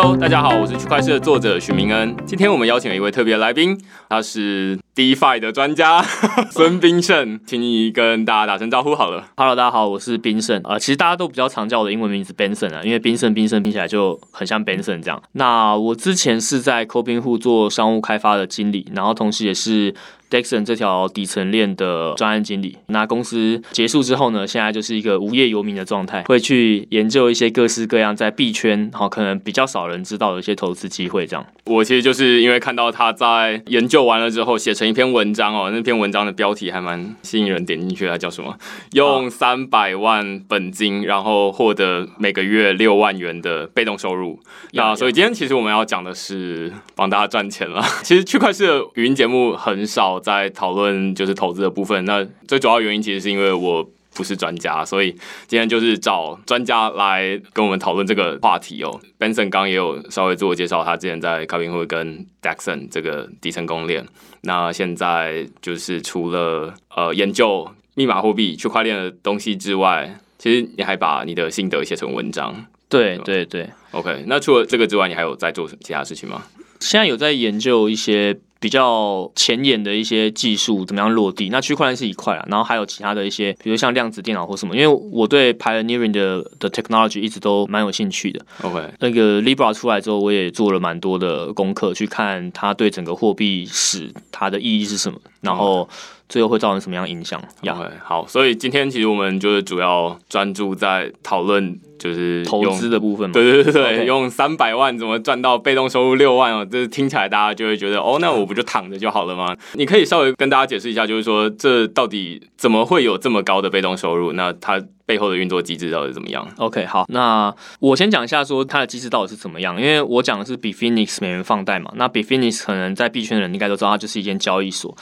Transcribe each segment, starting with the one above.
Hello，大家好，我是区块链的作者许明恩。今天我们邀请了一位特别来宾，他是 DeFi 的专家 孙斌胜，请你跟大家打声招呼好了。Hello，大家好，我是斌胜。呃，其实大家都比较常叫我的英文名字 Benson 啊，因为斌胜、斌胜听起来就很像 Benson 这样。那我之前是在 c o b i n 户做商务开发的经理，然后同时也是。Dexon 这条底层链的专案经理，那公司结束之后呢，现在就是一个无业游民的状态，会去研究一些各式各样在币圈，好可能比较少人知道的一些投资机会。这样，我其实就是因为看到他在研究完了之后，写成一篇文章哦，那篇文章的标题还蛮吸引人，点进去它叫什么？用三百万本金，然后获得每个月六万元的被动收入。那所以今天其实我们要讲的是帮大家赚钱了。其实区块链的语音节目很少。在讨论就是投资的部分，那最主要原因其实是因为我不是专家，所以今天就是找专家来跟我们讨论这个话题哦。Benson 刚也有稍微自我介绍，他之前在开平会跟 Daxon 这个底层公链，那现在就是除了呃研究密码货币区块链的东西之外，其实你还把你的心得写成文章。对对对，OK。那除了这个之外，你还有在做其他事情吗？现在有在研究一些。比较前沿的一些技术怎么样落地？那区块链是一块啊，然后还有其他的一些，比如像量子电脑或什么。因为我对 pioneering 的的 technology 一直都蛮有兴趣的。OK，那个 Libra 出来之后，我也做了蛮多的功课，去看它对整个货币史它的意义是什么，然后最后会造成什么样影响。OK，好，所以今天其实我们就是主要专注在讨论。就是投资的部分嘛，对对对对，用三百万怎么赚到被动收入六万哦？这听起来大家就会觉得哦，那我不就躺着就好了吗？你可以稍微跟大家解释一下，就是说这到底怎么会有这么高的被动收入？那它背后的运作机制到底怎么样？OK，好，那我先讲一下说它的机制到底是怎么样，因为我讲的是比 Phoenix 美元放贷嘛，那比 Phoenix 可能在币圈的人应该都知道，它就是一间交易所。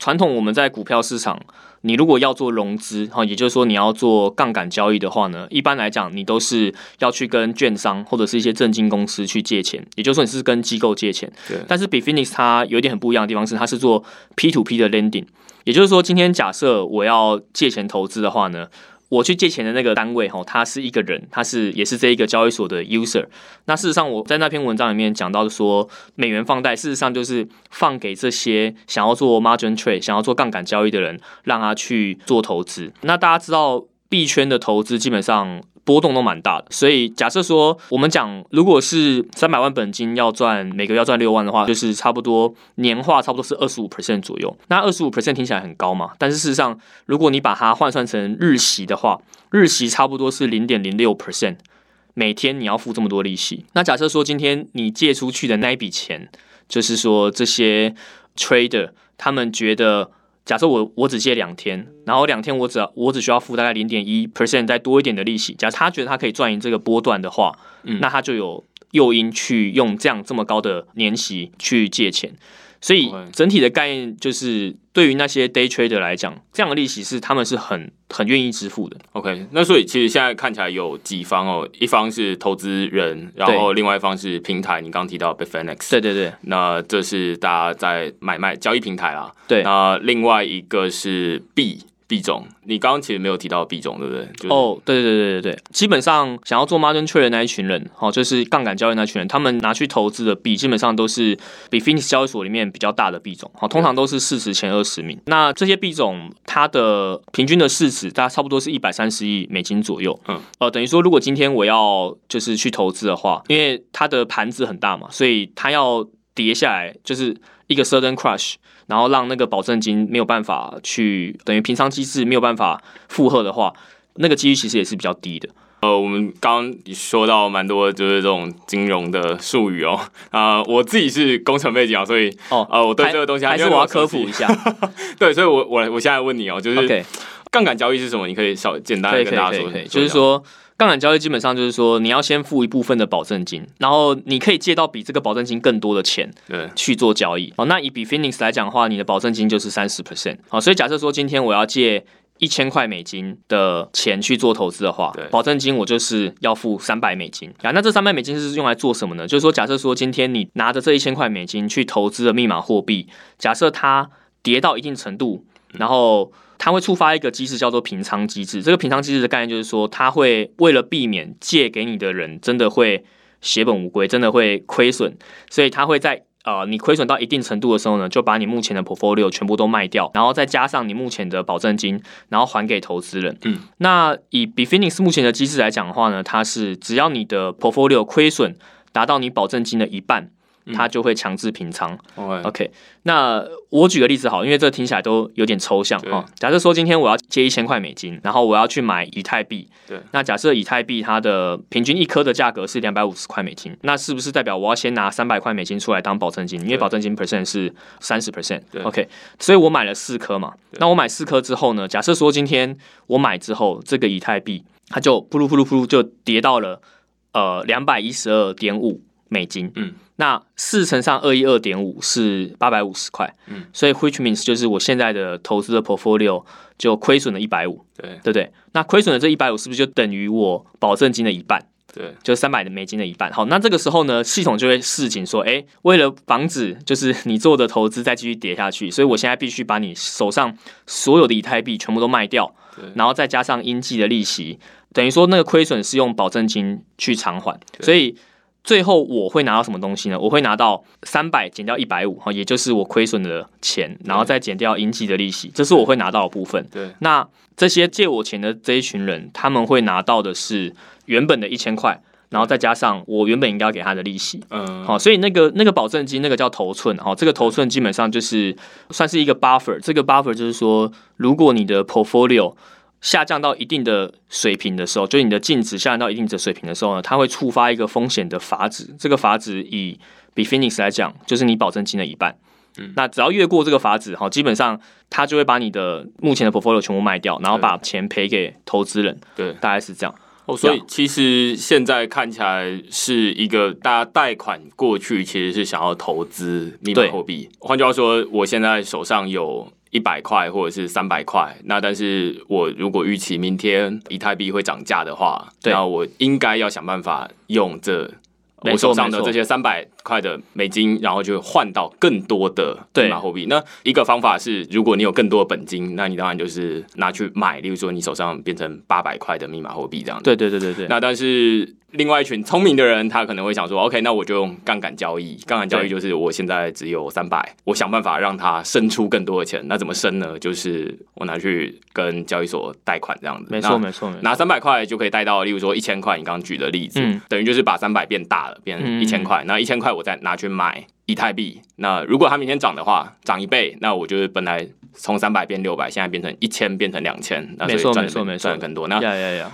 传统我们在股票市场。你如果要做融资哈，也就是说你要做杠杆交易的话呢，一般来讲你都是要去跟券商或者是一些证金公司去借钱，也就是说你是跟机构借钱。对。但是比 Phoenix 它有一点很不一样的地方是，它是做 P to P 的 lending，也就是说今天假设我要借钱投资的话呢。我去借钱的那个单位，哈，他是一个人，他是也是这一个交易所的 user。那事实上，我在那篇文章里面讲到说，美元放贷事实上就是放给这些想要做 margin trade、想要做杠杆交易的人，让他去做投资。那大家知道币圈的投资基本上。波动都蛮大的，所以假设说我们讲，如果是三百万本金要赚每个要赚六万的话，就是差不多年化差不多是二十五 percent 左右。那二十五 percent 听起来很高嘛？但是事实上，如果你把它换算成日息的话，日息差不多是零点零六 percent，每天你要付这么多利息。那假设说今天你借出去的那一笔钱，就是说这些 trader 他们觉得。假设我我只借两天，然后两天我只要我只需要付大概零点一 percent 再多一点的利息。假设他觉得他可以赚赢这个波段的话，那他就有诱因去用这样这么高的年息去借钱。所以整体的概念就是，对于那些 day trader 来讲，这样的利息是他们是很很愿意支付的。OK，那所以其实现在看起来有几方哦，一方是投资人，然后另外一方是平台。你刚提到 Bitfinex，对对对，那这是大家在买卖交易平台啦。对，那另外一个是币。币种，你刚刚其实没有提到币种，对不对？哦，对对对对对对，基本上想要做 margin trade 的那一群人，哦，就是杠杆交易那群人，他们拿去投资的币，基本上都是比 Phoenix 交易所里面比较大的币种，好，通常都是市值前二十名。那这些币种，它的平均的市值，大概差不多是一百三十亿美金左右。嗯，呃，等于说，如果今天我要就是去投资的话，因为它的盘子很大嘛，所以它要跌下来，就是一个 sudden crush。然后让那个保证金没有办法去等于平仓机制没有办法负荷的话，那个几率其实也是比较低的。呃，我们刚刚说到蛮多就是这种金融的术语哦。啊，我自己是工程背景啊，所以哦，呃，我对这个东西还是我要科普一下。对，所以我我我现在问你哦，就是杠杆交易是什么？你可以稍简单的跟大家说，就是说。杠杆交易基本上就是说，你要先付一部分的保证金，然后你可以借到比这个保证金更多的钱，对，去做交易。哦，那以比 Phoenix 来讲的话，你的保证金就是三十 percent。好，所以假设说今天我要借一千块美金的钱去做投资的话，保证金我就是要付三百美金。啊，那这三百美金是用来做什么呢？就是说，假设说今天你拿着这一千块美金去投资的密码货币，假设它跌到一定程度，然后。它会触发一个机制，叫做平仓机制。这个平仓机制的概念就是说，它会为了避免借给你的人真的会血本无归，真的会亏损，所以它会在。呃，你亏损到一定程度的时候呢，就把你目前的 portfolio 全部都卖掉，然后再加上你目前的保证金，然后还给投资人。嗯，那以 b f i n i x 目前的机制来讲的话呢，它是只要你的 portfolio 亏损达到你保证金的一半。它就会强制平仓。OK，那我举个例子好，因为这听起来都有点抽象哈。假设说今天我要借一千块美金，然后我要去买以太币。对。那假设以太币它的平均一颗的价格是两百五十块美金，那是不是代表我要先拿三百块美金出来当保证金？因为保证金 percent 是三十 percent。对 OK，所以我买了四颗嘛。那我买四颗之后呢？假设说今天我买之后，这个以太币它就噗噜噗噜噗噜就跌到了呃两百一十二点五美金。嗯。那四乘上二一二点五是八百五十块，嗯，所以 which means 就是我现在的投资的 portfolio 就亏损了一百五，对对不对？那亏损的这一百五是不是就等于我保证金的一半？对，就三百的美金的一半。好，那这个时候呢，系统就会示警说，哎，为了防止就是 你做的投资再继续跌下去，所以我现在必须把你手上所有的以太币全部都卖掉，然后再加上应计的利息，等于说那个亏损是用保证金去偿还，所以。最后我会拿到什么东西呢？我会拿到三百减掉一百五，哈，也就是我亏损的钱，然后再减掉应急的利息，这是我会拿到的部分。对，那这些借我钱的这一群人，他们会拿到的是原本的一千块，然后再加上我原本应该要给他的利息。嗯，好，所以那个那个保证金，那个叫头寸，哈，这个头寸基本上就是算是一个 buffer。这个 buffer 就是说，如果你的 portfolio 下降到一定的水平的时候，就是你的净值下降到一定的水平的时候呢，它会触发一个风险的阀值。这个阀值以比 Phoenix 来讲，就是你保证金的一半。嗯，那只要越过这个阀值，哈，基本上它就会把你的目前的 portfolio 全部卖掉，然后把钱赔给投资人。对，大概是这样。哦，所以其实现在看起来是一个大家贷款过去，其实是想要投资密码货币。换句话说，我现在手上有。一百块或者是三百块，那但是我如果预期明天以太币会涨价的话，那我应该要想办法用这我手上的这些三百块的美金，然后就换到更多的密码货币。那一个方法是，如果你有更多的本金，那你当然就是拿去买，例如说你手上变成八百块的密码货币这样。对对对对对。那但是。另外一群聪明的人，他可能会想说：“OK，那我就用杠杆交易。杠杆交易就是我现在只有三百，我想办法让它生出更多的钱。那怎么生呢？就是我拿去跟交易所贷款这样子。没错，没错，拿三百块就可以贷到，例如说一千块。你刚刚举的例子，等于就是把三百变大了，变成一千块。那一千块我再拿去买以太币。那如果它明天涨的话，涨一倍，那我就是本来。从三百变六百，现在变成一千，变成两千，那所以赚的赚的更多。那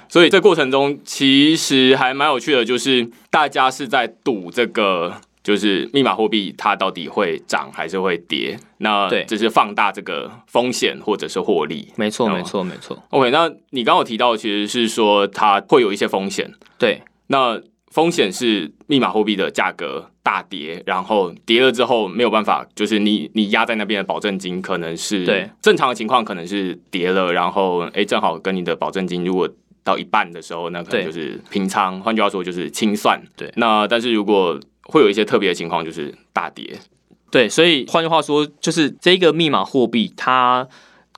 所以这过程中其实还蛮有趣的，就是大家是在赌这个，就是密码货币它到底会涨还是会跌。那对，只是放大这个风险或者是获利。没错，没错，没错。OK，那你刚刚提到其实是说它会有一些风险。对，那。风险是密码货币的价格大跌，然后跌了之后没有办法，就是你你压在那边的保证金可能是对正常的情况可能是跌了，然后哎正好跟你的保证金如果到一半的时候，那可能就是平仓，换句话说就是清算。对，那但是如果会有一些特别的情况，就是大跌。对，所以换句话说，就是这个密码货币它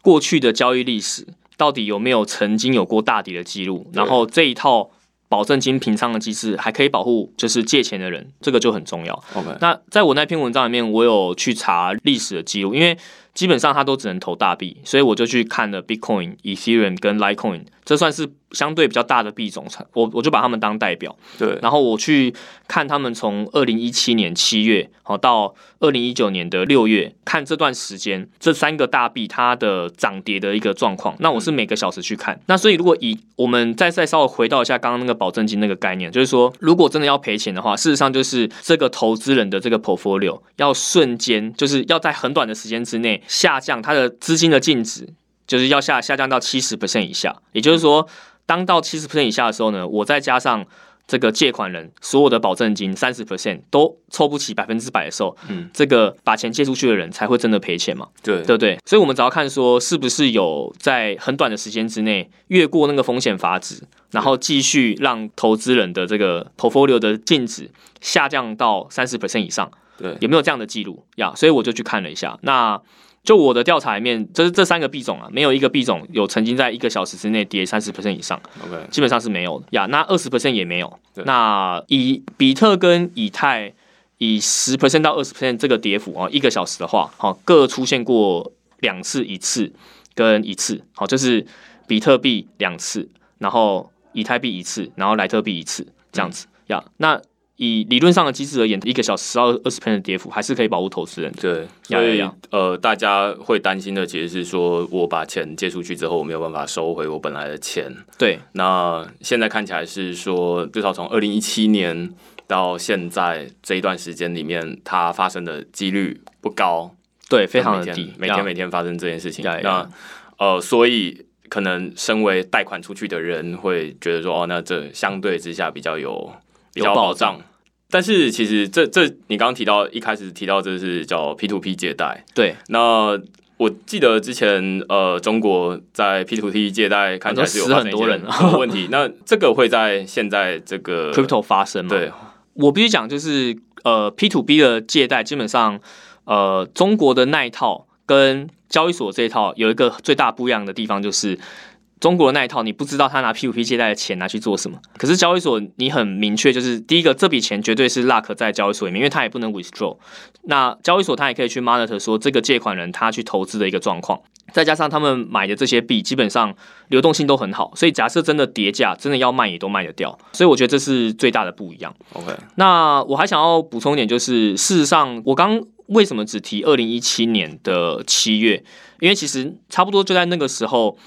过去的交易历史到底有没有曾经有过大跌的记录，然后这一套。保证金平仓的机制还可以保护，就是借钱的人，这个就很重要。OK，那在我那篇文章里面，我有去查历史的记录，因为基本上它都只能投大币，所以我就去看了 Bitcoin、Ethereum 跟 Litecoin，这算是。相对比较大的币种，我我就把他们当代表，对，然后我去看他们从二零一七年七月好到二零一九年的六月，看这段时间这三个大币它的涨跌的一个状况。那我是每个小时去看。那所以如果以我们再再稍微回到一下刚刚那个保证金那个概念，就是说如果真的要赔钱的话，事实上就是这个投资人的这个 portfolio 要瞬间就是要在很短的时间之内下降它的资金的净值，就是要下下降到七十 percent 以下，也就是说。当到七十 percent 以下的时候呢，我再加上这个借款人所有的保证金三十 percent 都凑不齐百分之百的时候，嗯，这个把钱借出去的人才会真的赔钱嘛？对，对不对？所以，我们只要看说是不是有在很短的时间之内越过那个风险阀值，然后继续让投资人的这个 portfolio 的净值下降到三十 percent 以上，对，有没有这样的记录呀？所以我就去看了一下，那就我的调查里面，就是这三个币种啊，没有一个币种有曾经在一个小时之内跌三十 percent 以上，OK，基本上是没有的呀。那二十 percent 也没有。那以比特跟以太以十 percent 到二十 percent 这个跌幅啊，一个小时的话，好各出现过两次，一次跟一次，好就是比特币两次，然后以太币一次，然后莱特币一次，这样子呀。那以理论上的机制而言，一个小时到二十 percent 的跌幅还是可以保护投资人的。对，所以呃，大家会担心的其实是说，我把钱借出去之后，我没有办法收回我本来的钱。对那现在看起来是说，至少从二零一七年到现在这一段时间里面，它发生的几率不高，对，非常的低，每天每天发生这件事情。那呃，所以可能身为贷款出去的人会觉得说，哦，那这相对之下比较有比较保障。但是其实这这你刚刚提到一开始提到这是叫 P to P 借贷，对。那我记得之前呃中国在 P to P 借贷看起来是有很多人问题，那这个会在现在这个 crypto 发生吗？对。我必须讲，就是呃，P to B 的借贷基本上，呃，中国的那一套跟交易所这一套有一个最大不一样的地方，就是中国的那一套，你不知道他拿 P to P 借贷的钱拿去做什么。可是交易所你很明确，就是第一个，这笔钱绝对是 Luck 在交易所里面，因为他也不能 withdraw。那交易所他也可以去 monitor 说这个借款人他去投资的一个状况。再加上他们买的这些币，基本上流动性都很好，所以假设真的跌价，真的要卖也都卖得掉。所以我觉得这是最大的不一样。OK 那我还想要补充一点，就是事实上，我刚为什么只提二零一七年的七月？因为其实差不多就在那个时候，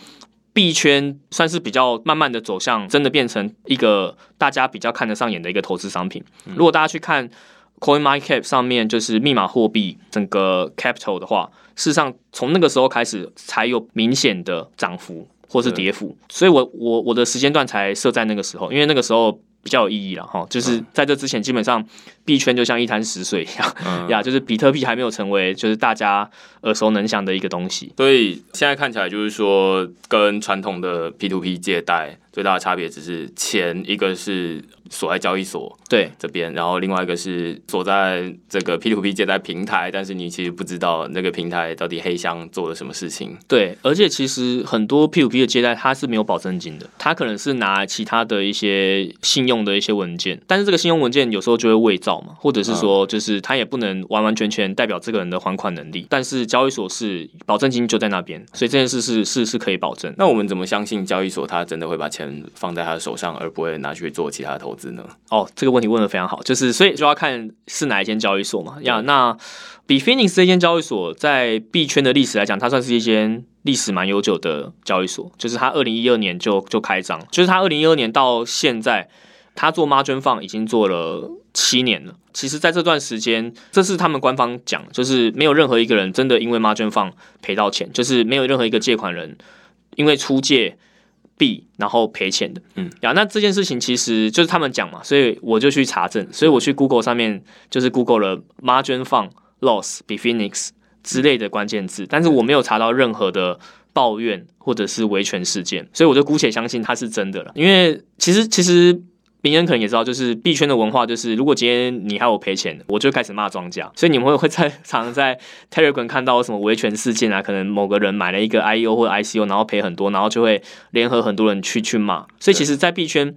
币圈算是比较慢慢的走向，真的变成一个大家比较看得上眼的一个投资商品。如果大家去看 CoinMarketCap 上面就是密码货币整个 capital 的话，事实上从那个时候开始才有明显的涨幅或是跌幅，所以我我我的时间段才设在那个时候，因为那个时候比较有意义了哈。就是在这之前，基本上币圈就像一滩死水一样嗯呀，就是比特币还没有成为就是大家耳熟能详的一个东西。所以现在看起来就是说，跟传统的 P to P 借贷最大的差别只是钱，一个是锁在交易所对这边，然后另外一个是锁在这个 P to P 借贷平台，但是你其实不知道那个平台到底黑箱做了什么事情。对，而且其实很多 P to P 的借贷它是没有保证金的，它可能是拿其他的一些信用的一些文件，但是这个信用文件有时候就会伪造嘛，或者是说就是它也不能完完全全代表这个人的还款能力，但是交易所是保证金就在那边，所以这件事是是是可以保证。那我们怎么相信交易所它真的会把钱放在他的手上，而不会拿去做其他的投资呢？哦，这个问题问的非常好，就是所以就要看是哪一间交易所嘛。呀，那比 Phoenix 这间交易所在币圈的历史来讲，它算是一间历史蛮悠久的交易所，就是它二零一二年就就开张，就是它二零一二年到现在，它做 margin fund 已经做了七年了。其实，在这段时间，这是他们官方讲，就是没有任何一个人真的因为 margin fund 赔到钱，就是没有任何一个借款人因为出借币然后赔钱的。嗯，呀，那这件事情其实就是他们讲嘛，所以我就去查证，所以我去 Google 上面就是 Google 了 margin fund loss b e Phoenix 之类的关键字，但是我没有查到任何的抱怨或者是维权事件，所以我就姑且相信它是真的了。因为其实其实别人可能也知道，就是币圈的文化，就是如果今天你害我赔钱，我就开始骂庄家，所以你们会会在常常在 Telegram 看到什么维权事件啊，可能某个人买了一个 IEO 或者 ICO，然后赔很多，然后就会联合很多人去去骂。所以其实，在币圈。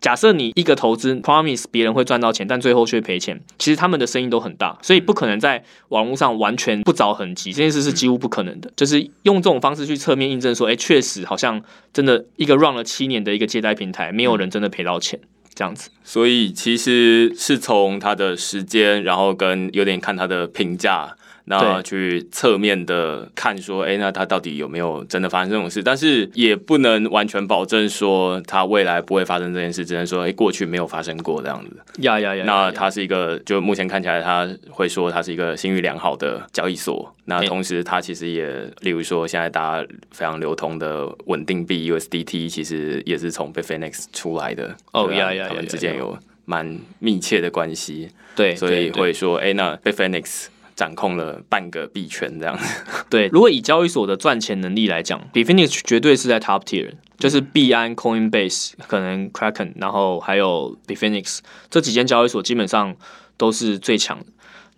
假设你一个投资 promise 别人会赚到钱，但最后却赔钱，其实他们的声音都很大，所以不可能在网络上完全不着痕迹，这件事是几乎不可能的。就是用这种方式去侧面印证说，哎、确实好像真的一个 run 了七年的一个借贷平台，没有人真的赔到钱，这样子。所以其实是从他的时间，然后跟有点看他的评价，那去侧面的看说，哎、那他到底有没有真的发生这种事？但是也不能完全保证说他未来不会发生这件事，只能说，哎、过去没有发生过这样子。呀呀呀！那它是一个，就目前看起来，他会说它是一个信誉良好的交易所。那同时，它其实也，例如说，现在大家非常流通的稳定币 USDT，其实也是从 Bitfinex 出来的。哦呀呀呀他们之间有蛮密切的关系，对，所以会说，哎、那 Bitfinex 掌控了半个币圈这样。对，如果以交易所的赚钱能力来讲，Bitfinex 绝对是在 top tier，就是币安、Coinbase、可能 Kraken，然后还有 Bitfinex 这几间交易所基本上都是最强的。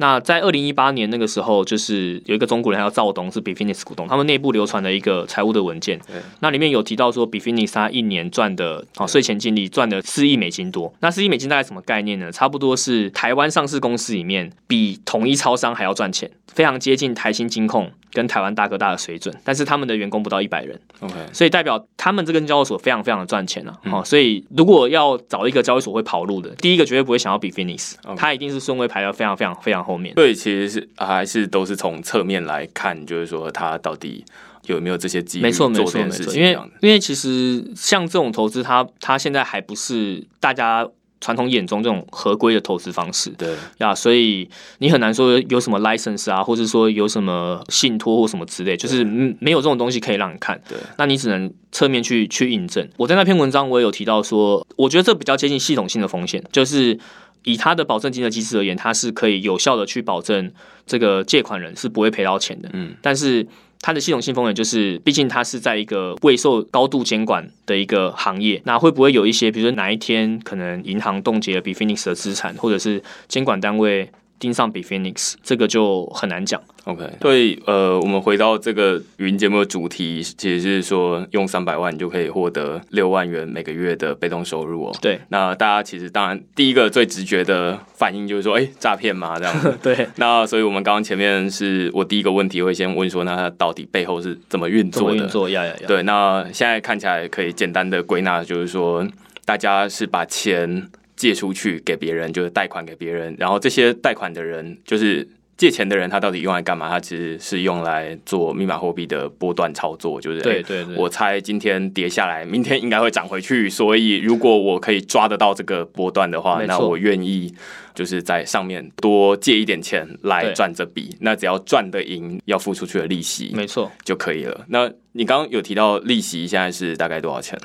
那在二零一八年那个时候，就是有一个中国人叫赵东，是 Bifinix 股东，他们内部流传的一个财务的文件，那里面有提到说 Bifinix 他一年赚的啊税前净利赚的四亿美金多。那四亿美金大概什么概念呢？差不多是台湾上市公司里面比统一超商还要赚钱，非常接近台新金控跟台湾大哥大的水准。但是他们的员工不到一百人，OK，所以代表他们这根交易所非常非常的赚钱了。哦，所以如果要找一个交易所会跑路的，第一个绝对不会想要 Bifinix，它一定是顺位排的非常非常非常后面。对，其实是还是都是从侧面来看，就是说他到底有没有这些机没错没错没错，因为因为其实像这种投资，它它现在还不是大家传统眼中这种合规的投资方式。对呀，所以你很难说有什么 license 啊，或者说有什么信托或什么之类，就是没有这种东西可以让你看。对，那你只能侧面去去印证。我在那篇文章我也有提到说，我觉得这比较接近系统性的风险，就是。以他的保证金的机制而言，它是可以有效的去保证这个借款人是不会赔到钱的。嗯，但是它的系统性风险就是，毕竟它是在一个未受高度监管的一个行业，那会不会有一些，比如说哪一天可能银行冻结了 b i f i n i x 的资产，或者是监管单位？盯上比 Phoenix，这个就很难讲。OK，所以呃，我们回到这个语音节目的主题，其实是说用三百万就可以获得六万元每个月的被动收入哦。对，那大家其实当然第一个最直觉的反应就是说，哎，诈骗嘛？这样子。对。那所以我们刚刚前面是我第一个问题会先问说，那它到底背后是怎么运作的？运作呀呀呀。对，那现在看起来可以简单的归纳，就是说大家是把钱。借出去给别人，就是贷款给别人，然后这些贷款的人，就是借钱的人，他到底用来干嘛？他其实是用来做密码货币的波段操作，就是对对对。我猜今天跌下来，明天应该会涨回去，所以如果我可以抓得到这个波段的话，那我愿意就是在上面多借一点钱来赚这笔。那只要赚的赢，要付出去的利息，没错就可以了。那你刚刚有提到利息现在是大概多少钱？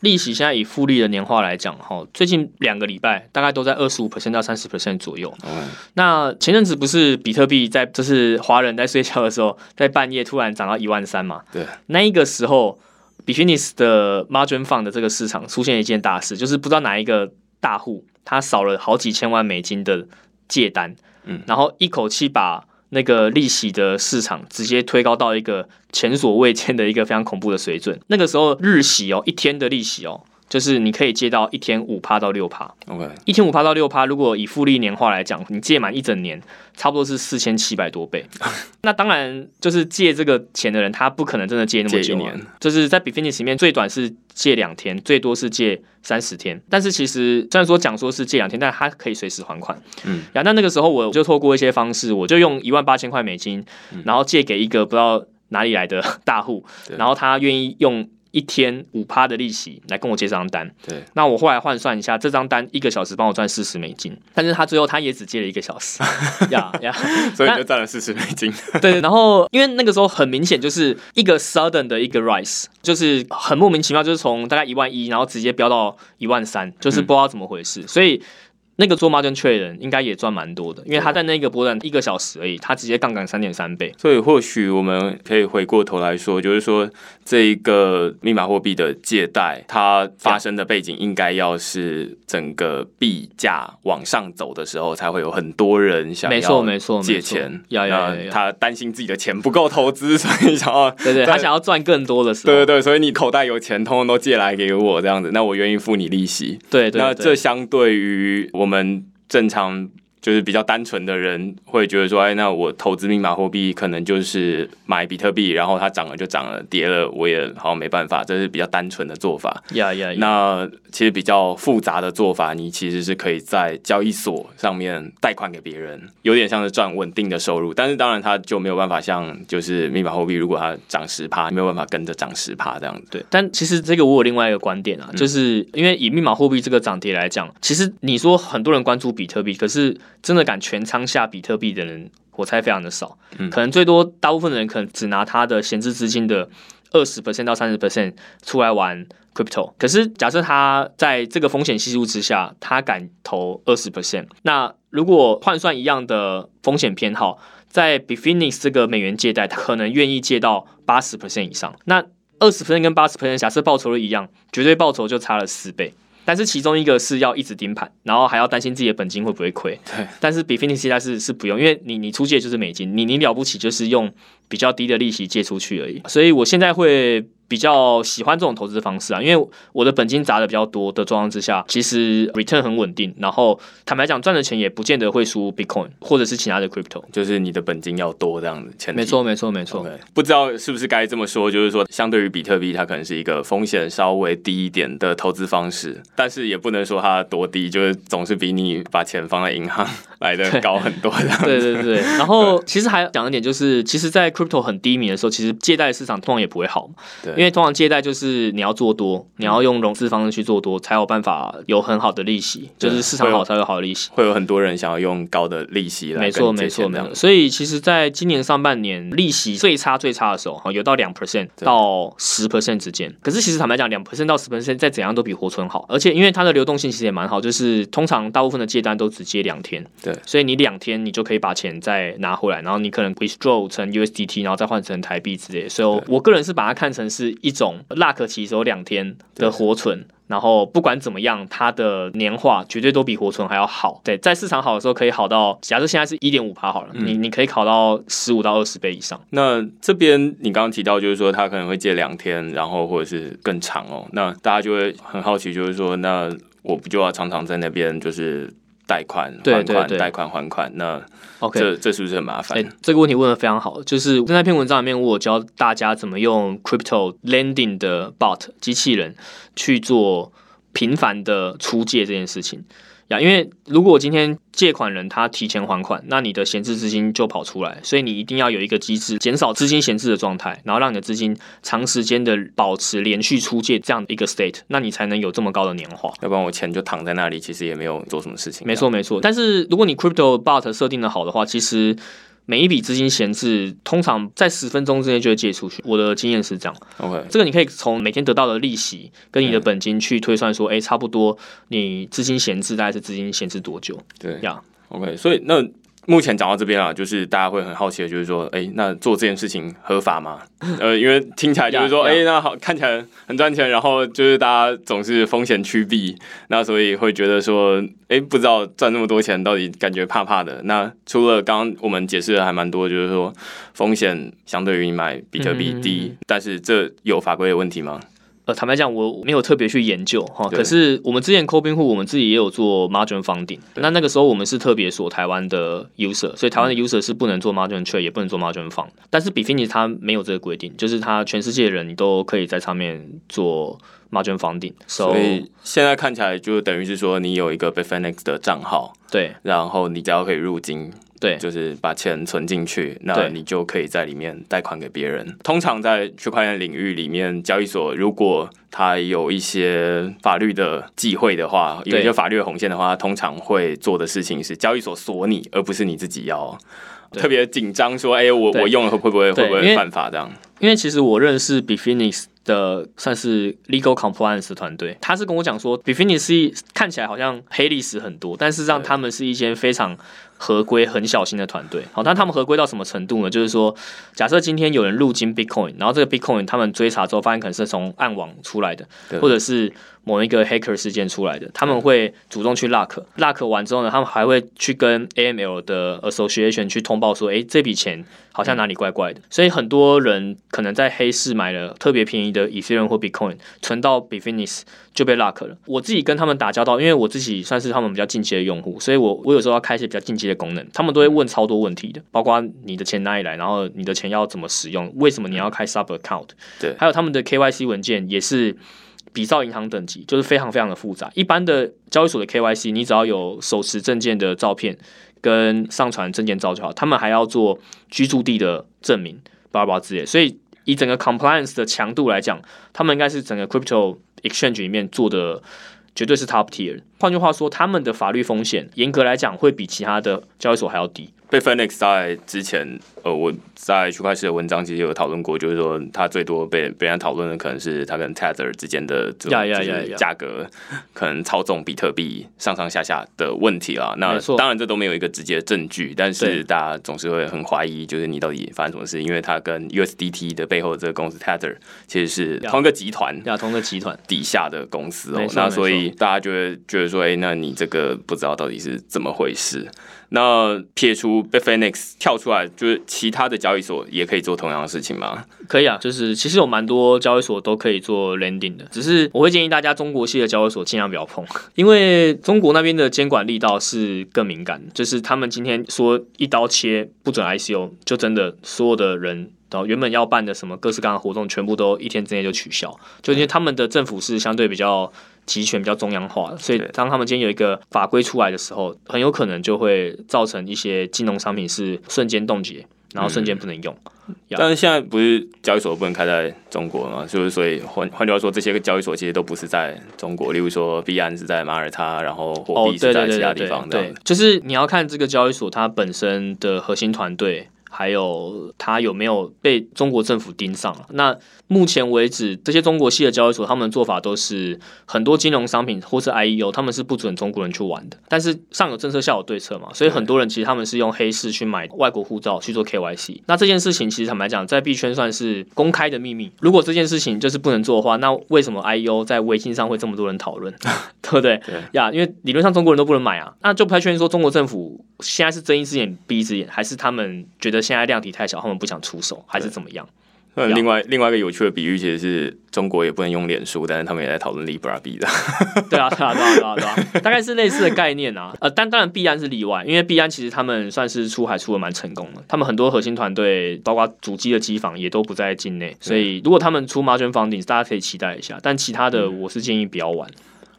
利息现在以复利的年化来讲，哈，最近两个礼拜大概都在二十五 percent 到三十 percent 左右。嗯，那前阵子不是比特币在，就是华人在睡觉的时候，在半夜突然涨到一万三嘛？对，那一个时候 b i f i n i s 的 Margin Fund 的这个市场出现一件大事，就是不知道哪一个大户他少了好几千万美金的借单，嗯，然后一口气把。那个利息的市场直接推高到一个前所未见的一个非常恐怖的水准。那个时候日息哦，一天的利息哦，就是你可以借到一天五趴到六趴。OK，一天五趴到六趴，如果以复利年化来讲，你借满一整年。差不多是四千七百多倍，那当然就是借这个钱的人，他不可能真的借那么久。就是在 b i f i n i s 里面，最短是借两天，最多是借三十天。但是其实虽然说讲说是借两天，但他可以随时还款。嗯，然后那那个时候我就透过一些方式，我就用一万八千块美金，然后借给一个不知道哪里来的大户，然后他愿意用。一天五趴的利息来跟我借这张单，对，那我后来换算一下，这张单一个小时帮我赚四十美金，但是他最后他也只借了一个小时，呀呀，所以就赚了四十美金。对，然后因为那个时候很明显就是一个 sudden 的一个 rise，就是很莫名其妙，就是从大概一万一，然后直接飙到一万三，就是不知道怎么回事，所以。那个做 margin trade 人应该也赚蛮多的，因为他在那个波段一个小时而已，他直接杠杆三点三倍。所以或许我们可以回过头来说，就是说这一个密码货币的借贷，它发生的背景应该要是整个币价往上走的时候，才会有很多人想要借钱。要要他担心自己的钱不够投资，所以想要对对，他想要赚更多的时候，对对对，所以你口袋有钱，通通都借来给我这样子，那我愿意付你利息。对对，那这相对于我们。我们正常。就是比较单纯的人会觉得说，哎，那我投资密码货币可能就是买比特币，然后它涨了就涨了，跌了我也好像没办法，这是比较单纯的做法。呀呀，那其实比较复杂的做法，你其实是可以在交易所上面贷款给别人，有点像是赚稳定的收入。但是当然，它就没有办法像就是密码货币，如果它涨十趴，没有办法跟着涨十趴这样子。对，但其实这个我有另外一个观点啊，就是因为以密码货币这个涨跌来讲，其实你说很多人关注比特币，可是。真的敢全仓下比特币的人，我猜非常的少。嗯，可能最多大部分的人可能只拿他的闲置资金的二十 percent 到三十 percent 出来玩 crypto。可是假设他在这个风险系数之下，他敢投二十 percent，那如果换算一样的风险偏好，在 b i f i n i x 这个美元借贷，他可能愿意借到八十 percent 以上。那二十 percent 跟八十 percent 假设报酬率一样，绝对报酬就差了四倍。但是其中一个是要一直盯盘，然后还要担心自己的本金会不会亏。对，但是 Bifinity 现在是是不用，因为你你出借就是美金，你你了不起就是用比较低的利息借出去而已。所以我现在会。比较喜欢这种投资方式啊，因为我的本金砸的比较多的状况之下，其实 return 很稳定。然后坦白讲，赚的钱也不见得会输 Bitcoin 或者是其他的 crypto，就是你的本金要多这样子。前没错，没错，没错。不知道是不是该这么说，就是说，相对于比特币，它可能是一个风险稍微低一点的投资方式，但是也不能说它多低，就是总是比你把钱放在银行来的 高很多的。对对对。然后其实还讲一点，就是其实，在 crypto 很低迷的时候，其实借贷市场通常也不会好。对。因为通常借贷就是你要做多，你要用融资方式去做多，才有办法有很好的利息，就是市场好才有好的利息。会有很多人想要用高的利息来没错没错没错。所以其实，在今年上半年利息最差最差的时候，哈，有到两 percent 到十 percent 之间。可是其实坦白讲，两 percent 到十 percent 再怎样都比活存好，而且因为它的流动性其实也蛮好，就是通常大部分的借单都只借两天，对，所以你两天你就可以把钱再拿回来，然后你可能 withdraw 成 USDT，然后再换成台币之类。所以我个人是把它看成是一种。luck 其实有两天的活存，然后不管怎么样，它的年化绝对都比活存还要好。对，在市场好的时候可以好到，假设现在是一点五趴好了，你你可以考到十五到二十倍以上。那这边你刚刚提到就是说，它可能会借两天，然后或者是更长哦。那大家就会很好奇，就是说，那我不就要常常在那边就是贷款还款，贷款还款那？OK，这这是不是很麻烦？哎，这个问题问的非常好。就是在那篇文章里面，我教大家怎么用 crypto lending 的 bot 机器人去做频繁的出借这件事情。呀，因为如果今天借款人他提前还款，那你的闲置资金就跑出来，所以你一定要有一个机制，减少资金闲置的状态，然后让你的资金长时间的保持连续出借这样的一个 state，那你才能有这么高的年化。要不然我钱就躺在那里，其实也没有做什么事情。没错没错，但是如果你 crypto bot 设定的好的话，其实。每一笔资金闲置，通常在十分钟之内就会借出去。我的经验是这样。OK，这个你可以从每天得到的利息跟你的本金去推算，说，哎，差不多你资金闲置大概是资金闲置多久？对呀。OK，所以那。目前讲到这边啊，就是大家会很好奇的，就是说，哎，那做这件事情合法吗？呃，因为听起来就是说，哎，那好看起来很赚钱，然后就是大家总是风险趋避，那所以会觉得说，哎，不知道赚那么多钱到底感觉怕怕的。那除了刚刚我们解释的还蛮多，就是说风险相对于你买比特币低，但是这有法规的问题吗？坦白讲，我没有特别去研究哈。可是我们之前抠冰户，我们自己也有做 margin funding。那那个时候我们是特别锁台湾的 user，所以台湾的 user 是不能做 margin trade，也不能做 margin fund。但是 Bfinity 它没有这个规定，就是它全世界的人你都可以在上面做 margin funding。所以现在看起来就等于是说，你有一个 Bfinity 的账号，对，然后你只要可以入金。对，就是把钱存进去，那你就可以在里面贷款给别人。通常在区块链领域里面，交易所如果它有一些法律的忌讳的话，有一些法律的红线的话，通常会做的事情是交易所锁你，而不是你自己要特别紧张说，哎，我我用了会会不会会不会犯法这样？因为其实我认识 b f i n i x 的算是 legal compliance 团队，他是跟我讲说 b f i n i x 看起来好像黑历史很多，但是让他们是一间非常。合规很小心的团队，好，但他们合规到什么程度呢？就是说，假设今天有人入金 Bitcoin，然后这个 Bitcoin 他们追查之后发现可能是从暗网出来的，或者是某一个 hacker 事件出来的，他们会主动去 lock，lock 完之后呢，他们还会去跟 AML 的 association 去通报说，哎，这笔钱好像哪里怪怪的。所以很多人可能在黑市买了特别便宜的 Ethereum 或 Bitcoin，存到 Bitfinex 就被 lock 了。我自己跟他们打交道，因为我自己算是他们比较近期的用户，所以我我有时候要开一些比较近期。的功能，他们都会问超多问题的，包括你的钱哪里来，然后你的钱要怎么使用，为什么你要开 sub account？对，还有他们的 KYC 文件也是比照银行等级，就是非常非常的复杂。一般的交易所的 KYC，你只要有手持证件的照片跟上传证件照就好，他们还要做居住地的证明，巴拉巴拉之类。所以以整个 compliance 的强度来讲，他们应该是整个 crypto exchange 里面做的。绝对是 top tier。换句话说，他们的法律风险严格来讲会比其他的交易所还要低。B i t f i n e x 在之前，呃，我在区块链的文章其实有讨论过，就是说他最多被别人讨论的可能是他跟 Tether 之间的这种就是价格可能操纵比特币上上下下的问题啦。那当然这都没有一个直接证据，但是大家总是会很怀疑，就是你到底发生什么事？因为他跟 USDT 的背后这个公司 Tether 其实是同一个集团，呀，同一个集团底下的公司哦。那所以大家就会觉得说，哎，那你这个不知道到底是怎么回事？那撇除 b i t f i n e x 跳出来，就是其他的交易所也可以做同样的事情吗？可以啊，就是其实有蛮多交易所都可以做 lending 的，只是我会建议大家中国系的交易所尽量不要碰，因为中国那边的监管力道是更敏感的，就是他们今天说一刀切不准 ICO，就真的所有的人。然后原本要办的什么各式各样的活动，全部都一天之内就取消，就因为他们的政府是相对比较集权、比较中央化的，所以当他们今天有一个法规出来的时候，很有可能就会造成一些金融商品是瞬间冻结，然后瞬间不能用。但是现在不是交易所不能开在中国嘛？就是所以换换句话说，这些个交易所其实都不是在中国，例如说币安是在马耳他，然后货币是在其他地方。对，就是你要看这个交易所它本身的核心团队。还有他有没有被中国政府盯上了？那目前为止，这些中国系的交易所，他们的做法都是很多金融商品或是 IEO，他们是不准中国人去玩的。但是上有政策，下有对策嘛，所以很多人其实他们是用黑市去买外国护照去做 KYC。那这件事情其实坦白讲，在币圈算是公开的秘密。如果这件事情就是不能做的话，那为什么 IEO 在微信上会这么多人讨论？对不对？呀，因为理论上中国人都不能买啊，那就不太确定说中国政府现在是睁一只眼闭一只眼，还是他们觉得。现在量体太小，他们不想出手，还是怎么样？那另外另外一个有趣的比喻，其实是中国也不能用脸书，但是他们也在讨论 Libra 币的。对啊，对啊，对啊，对啊，对啊，大概是类似的概念啊。呃，但当然币安是例外，因为币安其实他们算是出海出的蛮成功的，他们很多核心团队，包括主机的机房也都不在境内，所以如果他们出 Margin Funding，大家可以期待一下。但其他的，我是建议不要玩。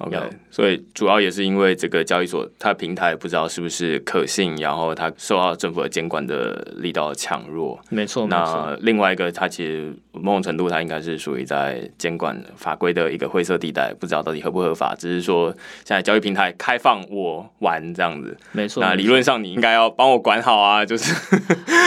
OK，所以主要也是因为这个交易所它的平台不知道是不是可信，然后它受到政府的监管的力道强弱。没错，那另外一个，它其实某种程度它应该是属于在监管法规的一个灰色地带，不知道到底合不合法。只是说现在交易平台开放我玩这样子，没错。那理论上你应该要帮我管好啊，就是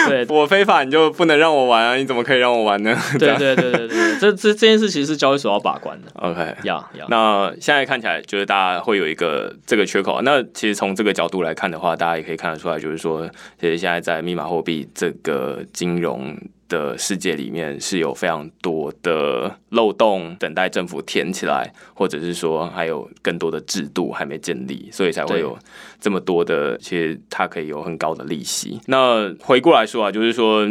对我非法你就不能让我玩啊？你怎么可以让我玩呢？对 对对对对，这这这件事其实是交易所要把关的。OK，要要。那现在看。起来就是大家会有一个这个缺口。那其实从这个角度来看的话，大家也可以看得出来，就是说，其实现在在密码货币这个金融的世界里面，是有非常多的漏洞等待政府填起来，或者是说还有更多的制度还没建立，所以才会有这么多的，其实它可以有很高的利息。那回过来说啊，就是说，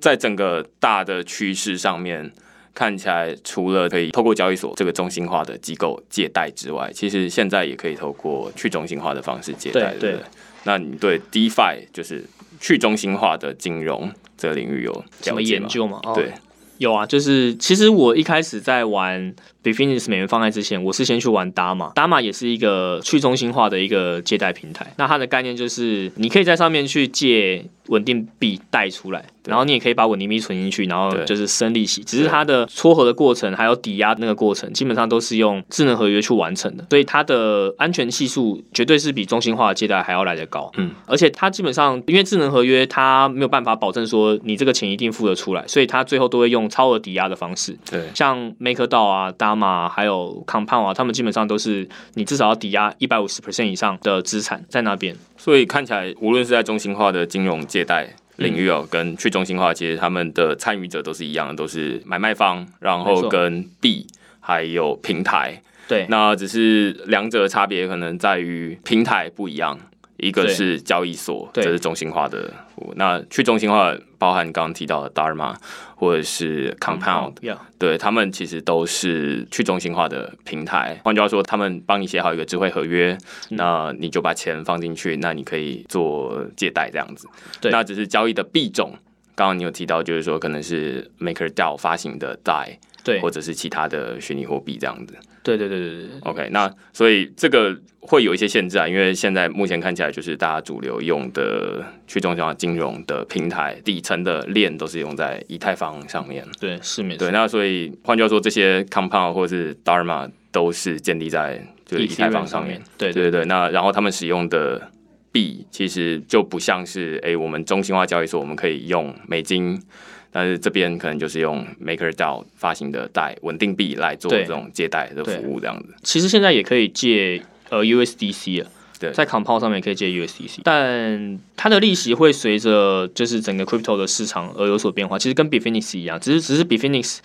在整个大的趋势上面。看起来，除了可以透过交易所这个中心化的机构借贷之外，其实现在也可以透过去中心化的方式借贷，对不对？那你对 DeFi 就是去中心化的金融这个领域有什么研究吗？对，有啊，就是其实我一开始在玩 s 美元方案之前，我是先去玩 Dama，Dama 也是一个去中心化的一个借贷平台。那它的概念就是，你可以在上面去借稳定币贷出来。然后你也可以把稳定币存进去，然后就是生利息。只是它的撮合的过程还有抵押那个过程，基本上都是用智能合约去完成的，所以它的安全系数绝对是比中心化的借贷还要来得高。嗯，而且它基本上因为智能合约，它没有办法保证说你这个钱一定付得出来，所以它最后都会用超额抵押的方式。对，像 MakerDAO 啊、Dama 还有 Compound 啊，他们基本上都是你至少要抵押一百五十 percent 以上的资产在那边。所以看起来，无论是在中心化的金融借贷。领域哦，跟去中心化其实他们的参与者都是一样的，都是买卖方，然后跟币还有平台。对，那只是两者的差别可能在于平台不一样。一个是交易所，这是中心化的；那去中心化包含刚刚提到的 Dharma 或者是 Compound，对他们其实都是去中心化的平台。换句话说，他们帮你写好一个智慧合约，那你就把钱放进去，那你可以做借贷这样子。那只是交易的币种，刚刚你有提到，就是说可能是 MakerDAO 发行的贷。对，或者是其他的虚拟货币这样子。对对对对对。OK，那所以这个会有一些限制啊，因为现在目前看起来就是大家主流用的去中心化金融的平台底层的链都是用在以太坊上面。对，是没错。对，那所以换句话说，这些 Compound 或者是 Dharma 都是建立在就是以太坊上面。对对对，那然后他们使用的币其实就不像是哎、我们中心化交易所我们可以用美金，但是这边可能就是用 MakerDAO 发行的贷稳定币来做对这种借贷的服务，这样子。其实现在也可以借呃 USDC 了。对在 Compound 上面也可以借 USDC，但它的利息会随着就是整个 crypto 的市场而有所变化。其实跟 Bitfinex 一样，只是只是 Bitfinex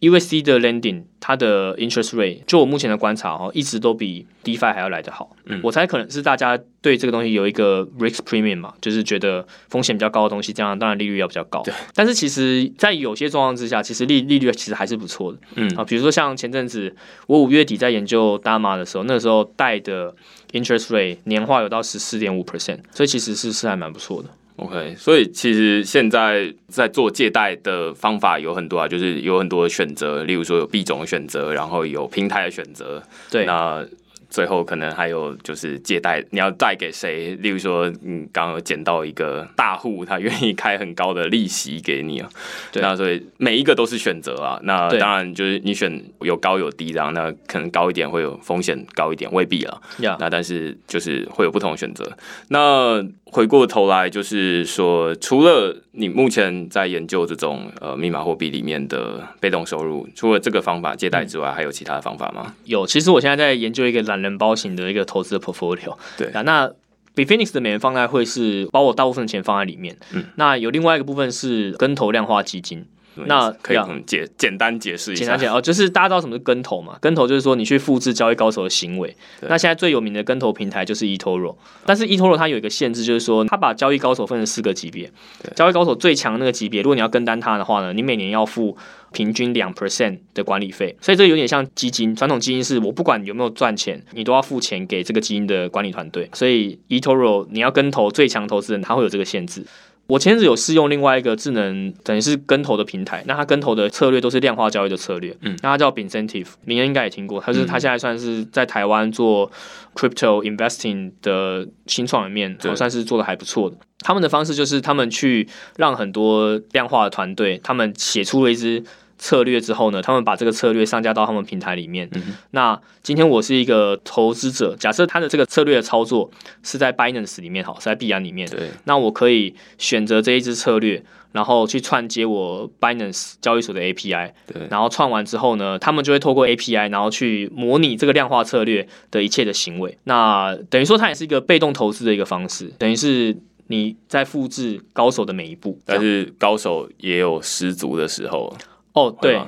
USD 的 lending 它的 interest rate，就我目前的观察哦，一直都比 DeFi 还要来得好。嗯我猜可能是大家对这个东西有一个 risk premium 嘛，就是觉得风险比较高的东西，这样当然利率要比较高。对。但是其实，在有些状况之下，其实利利率其实还是不错的。嗯啊，比如说像前阵子我五月底在研究 Dama 的时候，那个时候贷的 interest rate 年化有到十四点五 percent，所以其实是是还蛮不错的。OK，所以其实现在在做借贷的方法有很多啊，就是有很多的选择，例如说有币种的选择，然后有平台的选择，对，那最后可能还有就是借贷，你要贷给谁？例如说，嗯，刚刚有捡到一个大户，他愿意开很高的利息给你啊。对那所以每一个都是选择啊。那当然就是你选有高有低然后，那可能高一点会有风险高一点，未必啊。呀、那但是就是会有不同的选择。那回过头来就是说，除了你目前在研究这种呃密码货币里面的被动收入，除了这个方法借贷之外，还有其他的方法吗？有，其实我现在在研究一个懒人包型的一个投资的 portfolio。对啊，那 Bitfinex 的美元放贷会是把我大部分的钱放在里面。嗯，那有另外一个部分是跟投量化基金。那可以呀嗯解简单解释一下简单。讲哦，就是大家知道什么是跟投嘛？跟投就是说你去复制交易高手的行为。那现在最有名的跟投平台就是 eToro，但是 eToro 它有一个限制，就是说它把交易高手分成四个级别。交易高手最强那个级别，如果你要跟单它的话呢，你每年要付平均两 percent 的管理费，所以这有点像基金。传统基金是我不管有没有赚钱，你都要付钱给这个基金的管理团队。所以 eToro 你要跟投最强投资人，他会有这个限制。我前阵子有试用另外一个智能，等于是跟投的平台，那它跟投的策略都是量化交易的策略，嗯那它叫 Incentive，明恩应该也听过，它是嗯它现在算是在台湾做 crypto investing 的新创里面，对哦算是做的还不错的。他们的方式就是他们去让很多量化的团队，他们写出了一支策略之后呢，他们把这个策略上架到他们平台里面。嗯那今天我是一个投资者，假设他的这个策略的操作是在 Binance 里面，好，是在币安里面，对，那我可以选择这一支策略，然后去串接我 Binance 交易所的 API，对然后串完之后呢，他们就会透过 API，然后去模拟这个量化策略的一切的行为。那等于说它也是一个被动投资的一个方式，等于是你在复制高手的每一步。但是高手也有失足的时候。哦，对，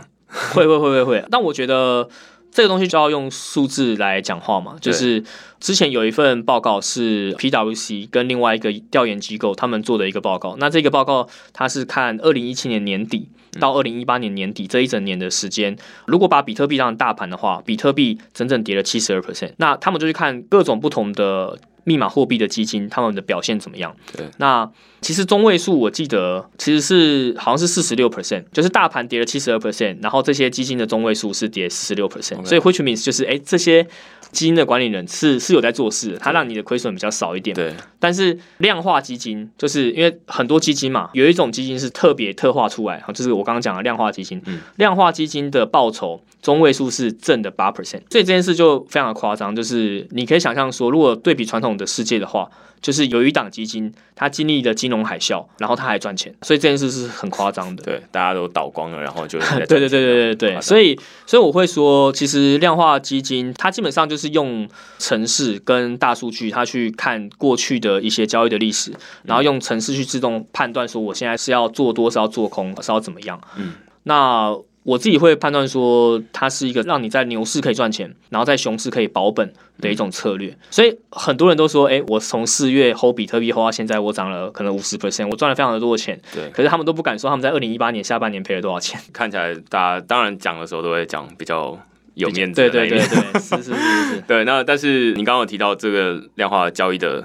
会 会会会会。但我觉得这个东西就要用数字来讲话嘛，就是之前有一份报告是 PwC 跟另外一个调研机构他们做的一个报告。那这个报告它是看二零一七年年底到二零一八年年底这一整年的时间，如果把比特币当成大盘的话，比特币整整跌了七十二 percent。那他们就去看各种不同的。密码货币的基金，他们的表现怎么样？对，那其实中位数我记得其实是好像是四十六 percent，就是大盘跌了七十二 percent，然后这些基金的中位数是跌四十六 percent，所以 which means 就是哎这些基金的管理人是是有在做事的，它让你的亏损比较少一点。对，但是量化基金就是因为很多基金嘛，有一种基金是特别特化出来，就是我刚刚讲的量化基金。嗯量化基金的报酬中位数是正的八 percent，所以这件事就非常的夸张。就是你可以想象说，如果对比传统的世界的话，就是有一档基金它经历了金融海啸，然后它还赚钱，所以这件事是很夸张的。对，大家都倒光了，然后就 对对对对对对，所以以所以我会说，其实量化基金它基本上就是用城市跟大数据，它去看过去的一些交易的历史，然后用城市去自动判断说我现在是要做多，是要做空，是要怎么样。嗯，那我自己会判断说，它是一个让你在牛市可以赚钱，然后在熊市可以保本的一种策略。所以很多人都说，哎、我从四月 hold 比特币 hold 到现在，我涨了可能五十 percent，我赚了非常的多的钱。对，可是他们都不敢说他们在二零一八年下半年赔了多少钱。看起来大家当然讲的时候都会讲比较有面子对对对，是是是是，对，那但是你刚刚有提到这个量化交易的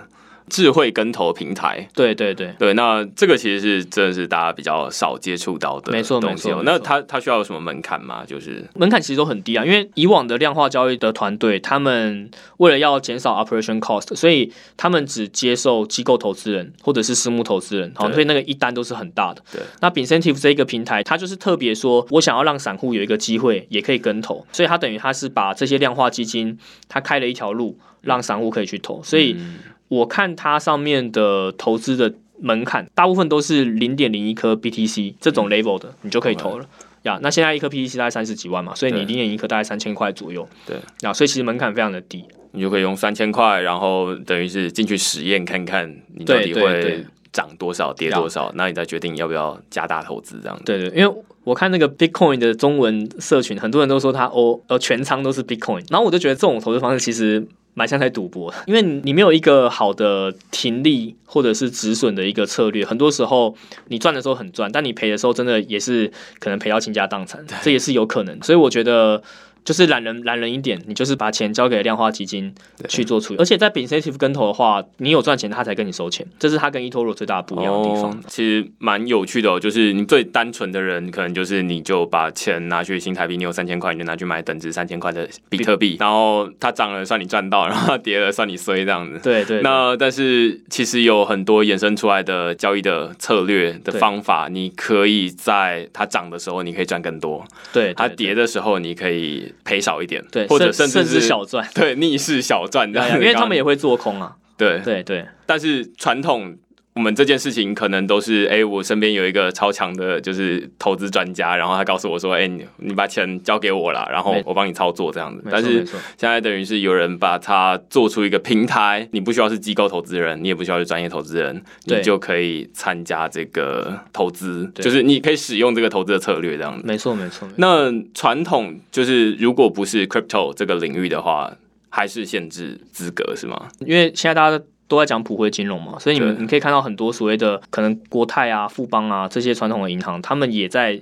智慧跟投平台，对对对，对，那这个其实是真的是大家比较少接触到的没错没错没错那它它需要有什么门槛吗？就是门槛其实都很低啊，因为以往的量化交易的团队，他们为了要减少 operation cost，所以他们只接受机构投资人或者是私募投资人，好，对所以那个一单都是很大的。对，那 Incentive 这一个平台，它就是特别说，我想要让散户有一个机会，也可以跟投，所以它等于它是把这些量化基金，它开了一条路，让散户可以去投，所以。嗯我看它上面的投资的门槛，大部分都是零点零一颗 BTC 这种 level 的，你就可以投了。呀，那现在一颗 BTC 大概三十几万嘛，所以你零点一颗大概三千块左右。对，呀，所以其实门槛非常的低，你就可以用三千块，然后等于是进去实验看看，你到底会涨多少、跌多少，那你再决定要不要加大投资这样。对对，因为我看那个 Bitcoin 的中文社群，很多人都说他哦呃全仓都是 Bitcoin，然后我就觉得这种投资方式其实。蛮像在赌博，因为你没有一个好的停利或者是止损的一个策略，很多时候你赚的时候很赚，但你赔的时候真的也是可能赔到倾家荡产，这也是有可能。所以我觉得。就是懒人懒人一点，你就是把钱交给量化基金去做处理，而且在 incentive 跟投的话，你有赚钱，他才跟你收钱，这是他跟 eToro 最大的不一样的地方。其实蛮有趣的，哦就是你最单纯的人，可能就是你就把钱拿去新台币，你有三千块，你就拿去买等值三千块的比特币，然后它涨了算你赚到，然后跌了算你衰这样子。对对。那但是其实有很多衍生出来的交易的策略的方法，你可以在它涨的时候你可以赚更多，对它跌的时候你可以。赔少一点，对，或者甚至是小赚，对，逆势小赚的，因为他们也会做空啊，对，对对，但是传统。我们这件事情可能都是，哎，我身边有一个超强的，就是投资专家，然后他告诉我说，哎，你你把钱交给我了，然后我帮你操作这样子。但是现在等于是有人把它做出一个平台，你不需要是机构投资人，你也不需要是专业投资人，你就可以参加这个投资，就是你可以使用这个投资的策略这样子。没错没错。那传统就是如果不是 crypto 这个领域的话，还是限制资格是吗？因为现在大家。都在讲普惠金融嘛，所以你们你可以看到很多所谓的可能国泰啊、富邦啊这些传统的银行，他们也在。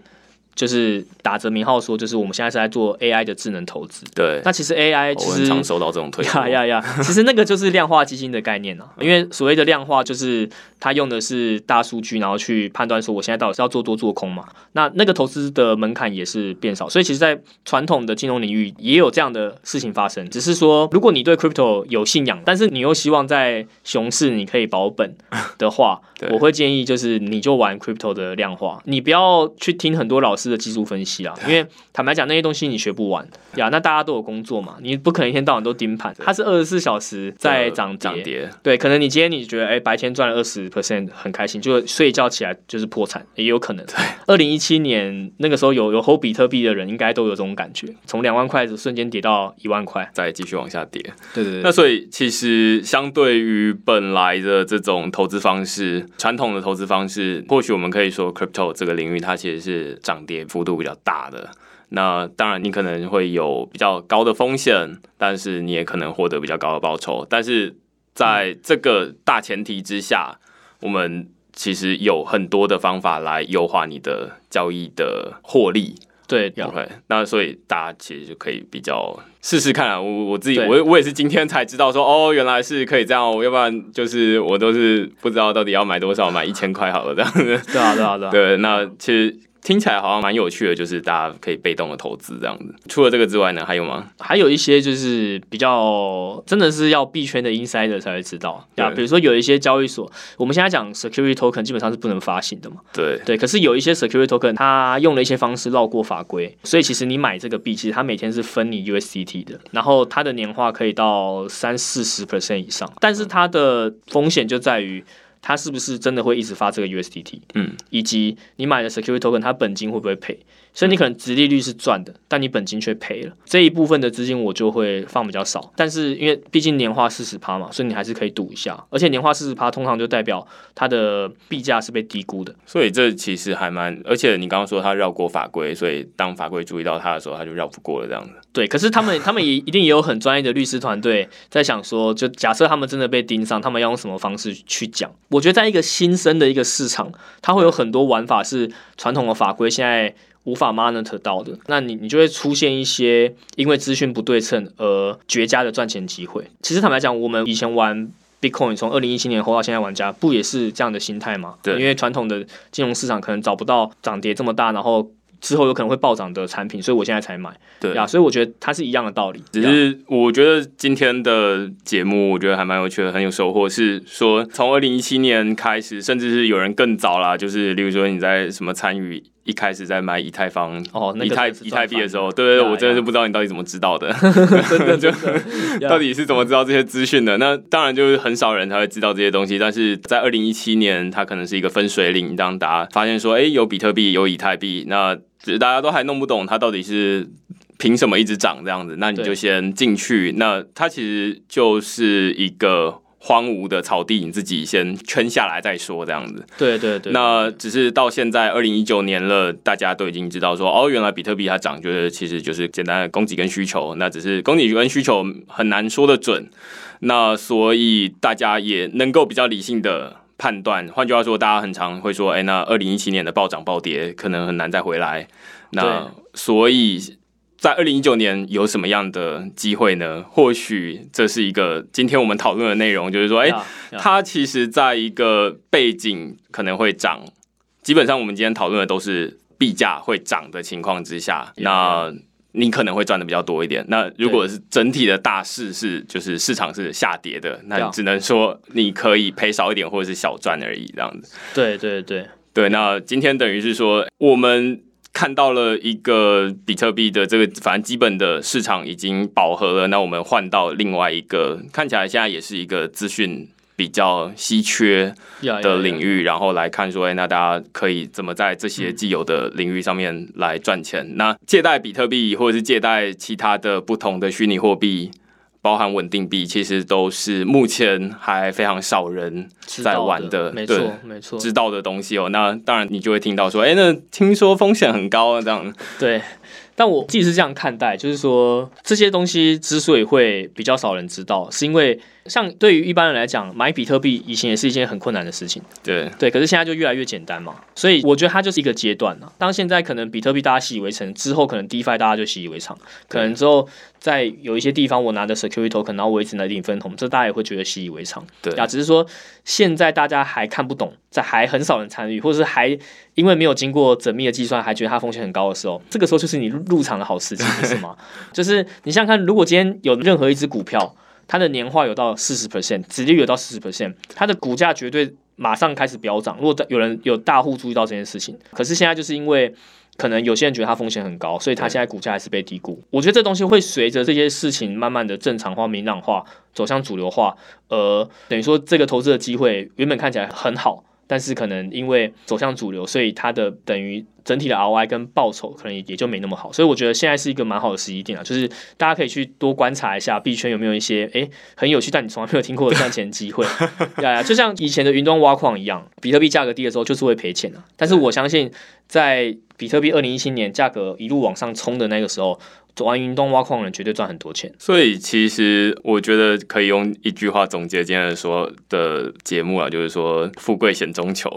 就是打着名号说，就是我们现在是在做 AI 的智能投资。对，那其实 AI 其实常收到这种推。呀呀呀！其实那个就是量化基金的概念啊，因为所谓的量化就是它用的是大数据，然后去判断说我现在到底是要做多做空嘛。那那个投资的门槛也是变少，所以其实，在传统的金融领域也有这样的事情发生。只是说，如果你对 crypto 有信仰，但是你又希望在熊市你可以保本的话，我会建议就是你就玩 crypto 的量化，你不要去听很多老师。的技术分析啊，因为坦白讲，那些东西你学不完呀。那大家都有工作嘛，你不可能一天到晚都盯盘。它是二十四小时在涨跌，对。可能你今天你觉得哎白天赚了二十 percent 很开心，就睡一觉起来就是破产，也有可能。二零一七年那个时候有有 hold 比特币的人，应该都有这种感觉，从两万块瞬间跌到一万块，再继续往下跌。对对对。那所以其实相对于本来的这种投资方式，传统的投资方式，或许我们可以说 crypto 这个领域它其实是涨跌。幅度比较大的，那当然你可能会有比较高的风险，但是你也可能获得比较高的报酬。但是在这个大前提之下，我们其实有很多的方法来优化你的交易的获利。对，OK。那所以大家其实就可以比较试试看啊。我我自己，我我也是今天才知道说，哦，原来是可以这样。要不然就是我都是不知道到底要买多少，买一千块好了这样子。对啊，对啊，对啊。对，那其实。听起来好像蛮有趣的，就是大家可以被动的投资这样子。除了这个之外呢，还有吗？还有一些就是比较真的是要币圈的 insider 才会知道啊。比如说有一些交易所，我们现在讲 security token 基本上是不能发行的嘛。对对。可是有一些 security token 它用了一些方式绕过法规，所以其实你买这个币，其实它每天是分你 USDT 的，然后它的年化可以到三四十 percent 以上，但是它的风险就在于。它是不是真的会一直发这个 USDT？嗯，以及你买的 security token，它本金会不会赔？所以你可能直利率是赚的，但你本金却赔了。这一部分的资金我就会放比较少，但是因为毕竟年化四十趴嘛，所以你还是可以赌一下。而且年化四十趴通常就代表它的币价是被低估的。所以这其实还蛮……而且你刚刚说它绕过法规，所以当法规注意到它的时候，它就绕不过了这样子。对，可是他们他们也一定也有很专业的律师团队在想说，就假设他们真的被盯上，他们要用什么方式去讲？我觉得在一个新生的一个市场，它会有很多玩法是传统的法规现在。无法 monitor 到的，那你你就会出现一些因为资讯不对称而绝佳的赚钱机会。其实坦白讲，我们以前玩 Bitcoin 从二零一七年后到现在，玩家不也是这样的心态吗？对，因为传统的金融市场可能找不到涨跌这么大，然后之后有可能会暴涨的产品，所以我现在才买。对呀，所以我觉得它是一样的道理。只是我觉得今天的节目，我觉得还蛮有趣的，很有收获。是说从二零一七年开始，甚至是有人更早啦，就是例如说你在什么参与。一开始在买以太坊哦，那个以太以太币的时候，对对对，我真的是不知道你到底怎么知道的，真的真的，到底是怎么知道这些资讯的？那当然就是很少人才会知道这些东西，但是在二零一七年，它可能是一个分水岭，当大家发现说，哎，有比特币，有以太币，那只是大家都还弄不懂它到底是凭什么一直涨这样子，那你就先进去，那它其实就是一个。荒芜的草地，你自己先圈下来再说，这样子。对对对。那只是到现在二零一九年了，大家都已经知道说，哦，原来比特币它涨，就是其实就是简单的供给跟需求。那只是供给跟需求很难说的准。那所以大家也能够比较理性的判断。换句话说，大家很常会说，哎，那二零一七年的暴涨暴跌可能很难再回来。那所以。在二零一九年有什么样的机会呢？或许这是一个今天我们讨论的内容，就是说，哎，它其实在一个背景可能会涨。基本上，我们今天讨论的都是币价会涨的情况之下，那你可能会赚的比较多一点。那如果是整体的大势是就是市场是下跌的，那只能说你可以赔少一点或者是小赚而已，这样子。对对对对。那今天等于是说我们。看到了一个比特币的这个，反正基本的市场已经饱和了。那我们换到另外一个，看起来现在也是一个资讯比较稀缺的领域，然后来看说，哎，那大家可以怎么在这些既有的领域上面来赚钱？那借贷比特币或者是借贷其他的不同的虚拟货币。包含稳定币，其实都是目前还非常少人在玩的，没错，没错，知道的东西哦。那当然，你就会听到说，哎，那听说风险很高啊，这样。对，但我自己是这样看待，就是说这些东西之所以会比较少人知道，是因为。像对于一般人来讲，买比特币以前也是一件很困难的事情。对对，可是现在就越来越简单嘛。所以我觉得它就是一个阶段了。当现在可能比特币大家习以为常，之后可能 DeFi 大家就习以为常。可能之后在有一些地方，我拿着 Security Token，然后我一直拿领分红，这大家也会觉得习以为常。对啊，只是说现在大家还看不懂，在还很少人参与，或者是还因为没有经过缜密的计算，还觉得它风险很高的时候，这个时候就是你入场的好时机，是吗？就是你想想看，如果今天有任何一只股票。它的年化有到四十 percent，直接有到四十 percent，它的股价绝对马上开始飙涨。如果有人有大户注意到这件事情，可是现在就是因为可能有些人觉得它风险很高，所以它现在股价还是被低估。我觉得这东西会随着这些事情慢慢的正常化、明朗化，走向主流化，呃，等于说这个投资的机会原本看起来很好。但是可能因为走向主流，所以它的等于整体的 ROI 跟报酬可能也也就没那么好，所以我觉得现在是一个蛮好的时机点啊，就是大家可以去多观察一下币圈有没有一些诶很有趣但你从来没有听过的赚钱机会，呀呀，就像以前的云端挖矿一样，比特币价格低的时候就是会赔钱啊，但是我相信在比特币二零一七年价格一路往上冲的那个时候。玩云端挖矿人绝对赚很多钱，所以其实我觉得可以用一句话总结今天说的节目啊，就是说富贵险中求，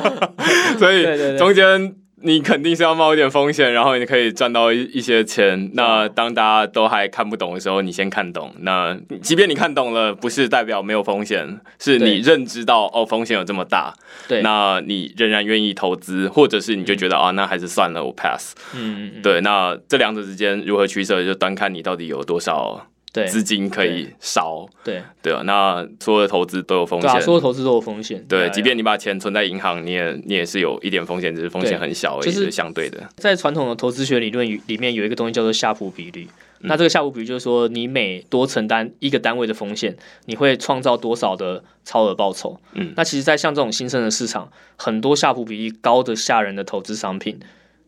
所以中间。你肯定是要冒一点风险，然后你可以赚到一一些钱。那当大家都还看不懂的时候，你先看懂。那即便你看懂了，不是代表没有风险，是你认知到哦，风险有这么大。对，那你仍然愿意投资，或者是你就觉得啊，那还是算了，我 pass。嗯嗯。对，那这两者之间如何取舍，就端看你到底有多少。资金可以烧，对对啊，那所有的投资都有风险，所有投资都有风险。对，即便你把钱存在银行，你也你也是有一点风险，只是风险很小，就是相对的。在传统的投资学理论里面，有一个东西叫做夏普比率。那这个夏普比率就是说，你每多承担一个单位的风险，你会创造多少的超额报酬。嗯，那其实，在像这种新生的市场，很多夏普比例高的吓人的投资商品。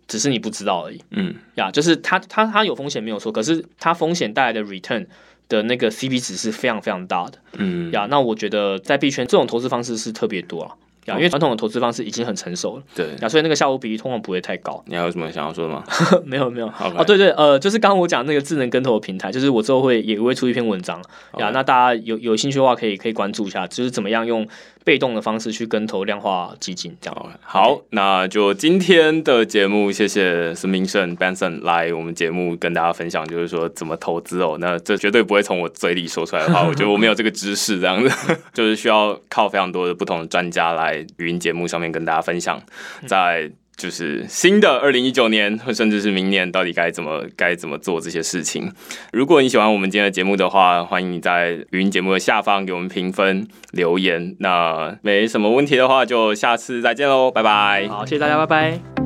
只是你不知道而已，嗯，呀，就是它它它有风险没有错，可是它风险带来的 return 的那个 CP 值是非常非常大的，嗯，呀，那我觉得在币圈这种投资方式是特别多啊。因为传统的投资方式已经很成熟了，对，所以那个下午比例通常不会太高。你还有什么想要说的吗？没有没有，哦对对，呃，就是刚刚我讲那个智能跟投的平台，就是我之后会也会出一篇文章。呀，那大家有有兴趣的话可以可以关注一下，就是怎么样用被动的方式去跟投量化基金这样。好，那就今天的节目，谢谢孙明胜 Benson 来我们节目跟大家分享，就是说怎么投资哦。那这绝对不会从我嘴里说出来的话，我觉得我没有这个知识，这样子 就是需要靠非常多的不同的专家来。语音节目上面跟大家分享，在就是新的二零一九年，甚至是明年，到底该怎么该怎么做这些事情。如果你喜欢我们今天的节目的话，欢迎你在语音节目的下方给我们评分留言。那没什么问题的话，就下次再见喽，拜拜。好，谢谢大家，拜拜。